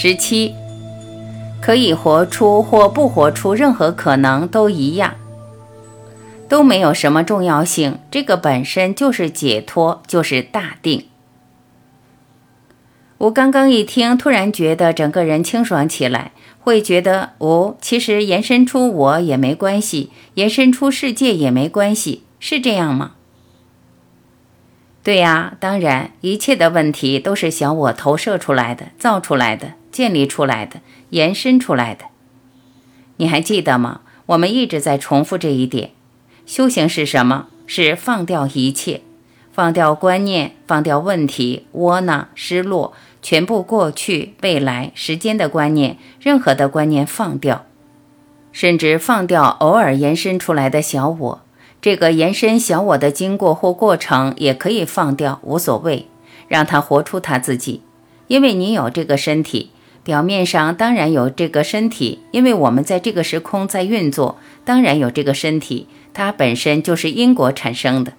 十七，可以活出或不活出任何可能都一样，都没有什么重要性。这个本身就是解脱，就是大定。我刚刚一听，突然觉得整个人清爽起来，会觉得哦，其实延伸出我也没关系，延伸出世界也没关系，是这样吗？对呀，当然，一切的问题都是小我投射出来的、造出来的、建立出来的、延伸出来的。你还记得吗？我们一直在重复这一点。修行是什么？是放掉一切，放掉观念，放掉问题、窝囊、失落，全部过去、未来、时间的观念，任何的观念放掉，甚至放掉偶尔延伸出来的小我。这个延伸小我的经过或过程也可以放掉，无所谓，让他活出他自己。因为你有这个身体，表面上当然有这个身体，因为我们在这个时空在运作，当然有这个身体，它本身就是因果产生的。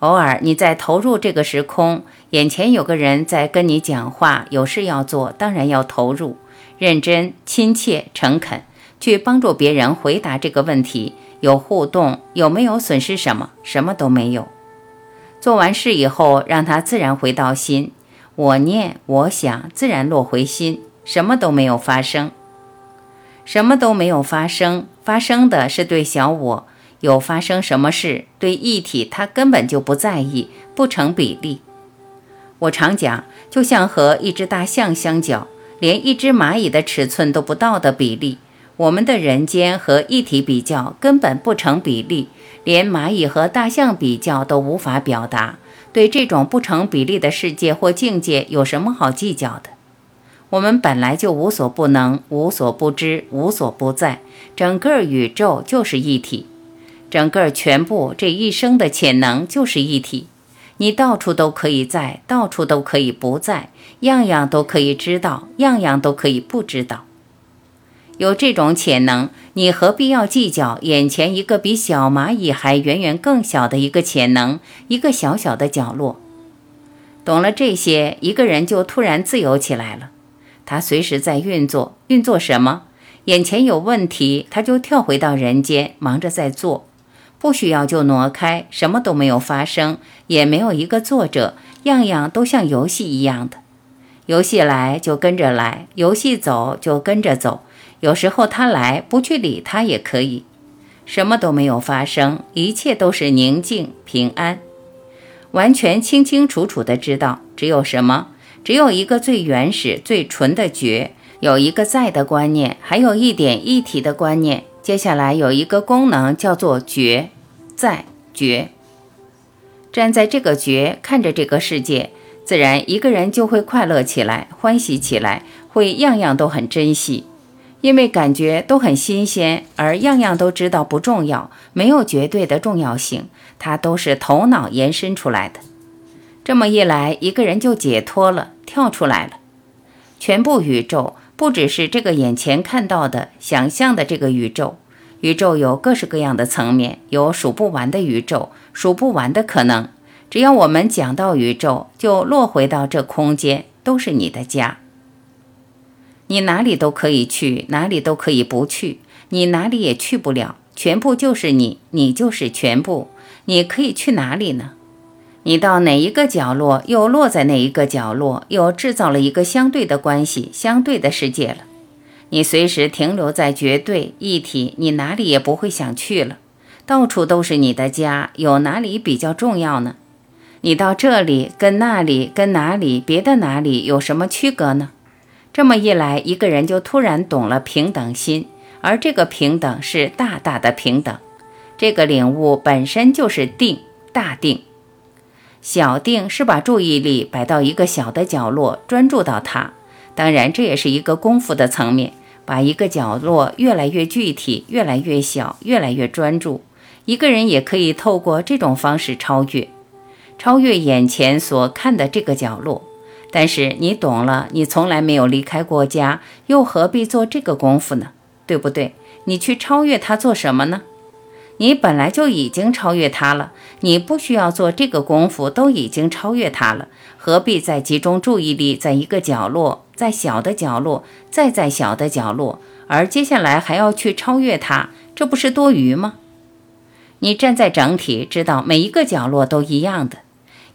偶尔你在投入这个时空，眼前有个人在跟你讲话，有事要做，当然要投入，认真、亲切、诚恳，去帮助别人回答这个问题。有互动，有没有损失什么？什么都没有。做完事以后，让它自然回到心。我念，我想，自然落回心，什么都没有发生。什么都没有发生，发生的是对小我有发生什么事，对一体它根本就不在意，不成比例。我常讲，就像和一只大象相较，连一只蚂蚁的尺寸都不到的比例。我们的人间和一体比较根本不成比例，连蚂蚁和大象比较都无法表达。对这种不成比例的世界或境界，有什么好计较的？我们本来就无所不能、无所不知、无所不在，整个宇宙就是一体，整个全部这一生的潜能就是一体。你到处都可以在，到处都可以不在，样样都可以知道，样样都可以不知道。有这种潜能，你何必要计较眼前一个比小蚂蚁还远远更小的一个潜能，一个小小的角落？懂了这些，一个人就突然自由起来了。他随时在运作，运作什么？眼前有问题，他就跳回到人间，忙着在做，不需要就挪开，什么都没有发生，也没有一个作者，样样都像游戏一样的。游戏来就跟着来，游戏走就跟着走。有时候他来，不去理他也可以，什么都没有发生，一切都是宁静平安，完全清清楚楚的知道，只有什么，只有一个最原始、最纯的觉，有一个在的观念，还有一点一体的观念。接下来有一个功能叫做觉，在觉，站在这个觉看着这个世界，自然一个人就会快乐起来，欢喜起来，会样样都很珍惜。因为感觉都很新鲜，而样样都知道不重要，没有绝对的重要性，它都是头脑延伸出来的。这么一来，一个人就解脱了，跳出来了。全部宇宙不只是这个眼前看到的、想象的这个宇宙，宇宙有各式各样的层面，有数不完的宇宙，数不完的可能。只要我们讲到宇宙，就落回到这空间，都是你的家。你哪里都可以去，哪里都可以不去，你哪里也去不了。全部就是你，你就是全部。你可以去哪里呢？你到哪一个角落，又落在哪一个角落，又制造了一个相对的关系，相对的世界了。你随时停留在绝对一体，你哪里也不会想去了。到处都是你的家，有哪里比较重要呢？你到这里跟那里跟哪里别的哪里有什么区隔呢？这么一来，一个人就突然懂了平等心，而这个平等是大大的平等。这个领悟本身就是定，大定。小定是把注意力摆到一个小的角落，专注到它。当然，这也是一个功夫的层面，把一个角落越来越具体，越来越小，越来越专注。一个人也可以透过这种方式超越，超越眼前所看的这个角落。但是你懂了，你从来没有离开过家，又何必做这个功夫呢？对不对？你去超越它做什么呢？你本来就已经超越它了，你不需要做这个功夫，都已经超越它了，何必再集中注意力在一个角落？在小的角落，再在小的角落，而接下来还要去超越它，这不是多余吗？你站在整体，知道每一个角落都一样的，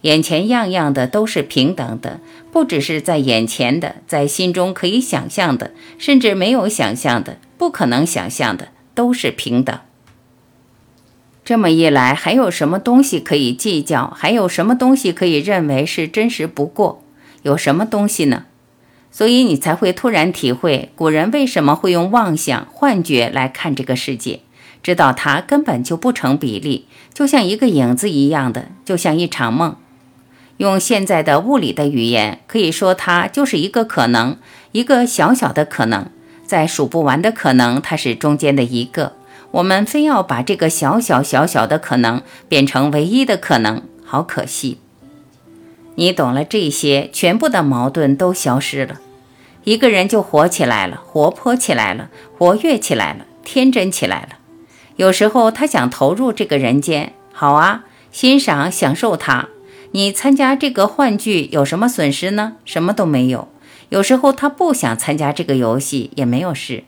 眼前样样的都是平等的，不只是在眼前的，在心中可以想象的，甚至没有想象的，不可能想象的，都是平等。这么一来，还有什么东西可以计较？还有什么东西可以认为是真实不过？有什么东西呢？所以你才会突然体会古人为什么会用妄想、幻觉来看这个世界，知道它根本就不成比例，就像一个影子一样的，就像一场梦。用现在的物理的语言，可以说它就是一个可能，一个小小的可能，在数不完的可能，它是中间的一个。我们非要把这个小小小小的可能变成唯一的可能，好可惜。你懂了这些，全部的矛盾都消失了，一个人就活起来了，活泼起来了，活跃起来了，天真起来了。有时候他想投入这个人间，好啊，欣赏享受它。你参加这个幻剧有什么损失呢？什么都没有。有时候他不想参加这个游戏，也没有事。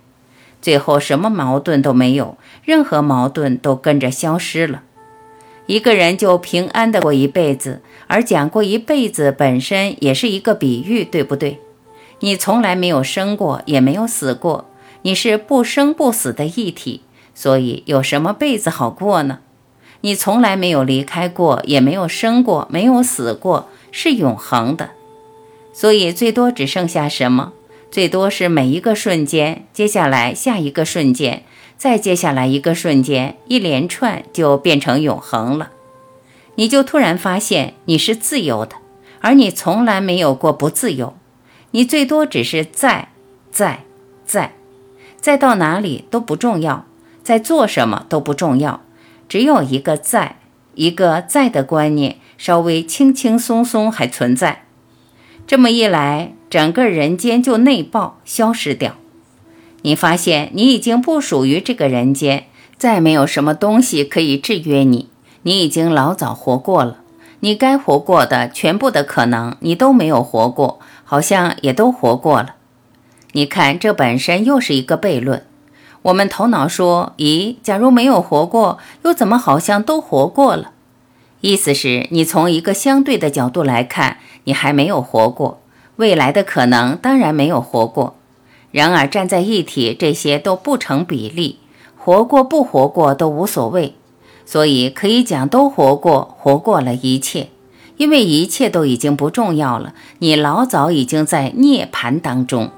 最后什么矛盾都没有，任何矛盾都跟着消失了，一个人就平安的过一辈子。而讲过一辈子本身也是一个比喻，对不对？你从来没有生过，也没有死过，你是不生不死的一体，所以有什么辈子好过呢？你从来没有离开过，也没有生过，没有死过，是永恒的，所以最多只剩下什么？最多是每一个瞬间，接下来下一个瞬间，再接下来一个瞬间，一连串就变成永恒了。你就突然发现你是自由的，而你从来没有过不自由。你最多只是在，在，在，在到哪里都不重要，在做什么都不重要，只有一个在，一个在的观念，稍微轻轻松松还存在。这么一来，整个人间就内爆消失掉。你发现你已经不属于这个人间，再没有什么东西可以制约你。你已经老早活过了，你该活过的全部的可能，你都没有活过，好像也都活过了。你看，这本身又是一个悖论。我们头脑说：“咦，假如没有活过，又怎么好像都活过了？”意思是你从一个相对的角度来看，你还没有活过，未来的可能当然没有活过。然而站在一体，这些都不成比例，活过不活过都无所谓，所以可以讲都活过，活过了一切，因为一切都已经不重要了，你老早已经在涅槃当中。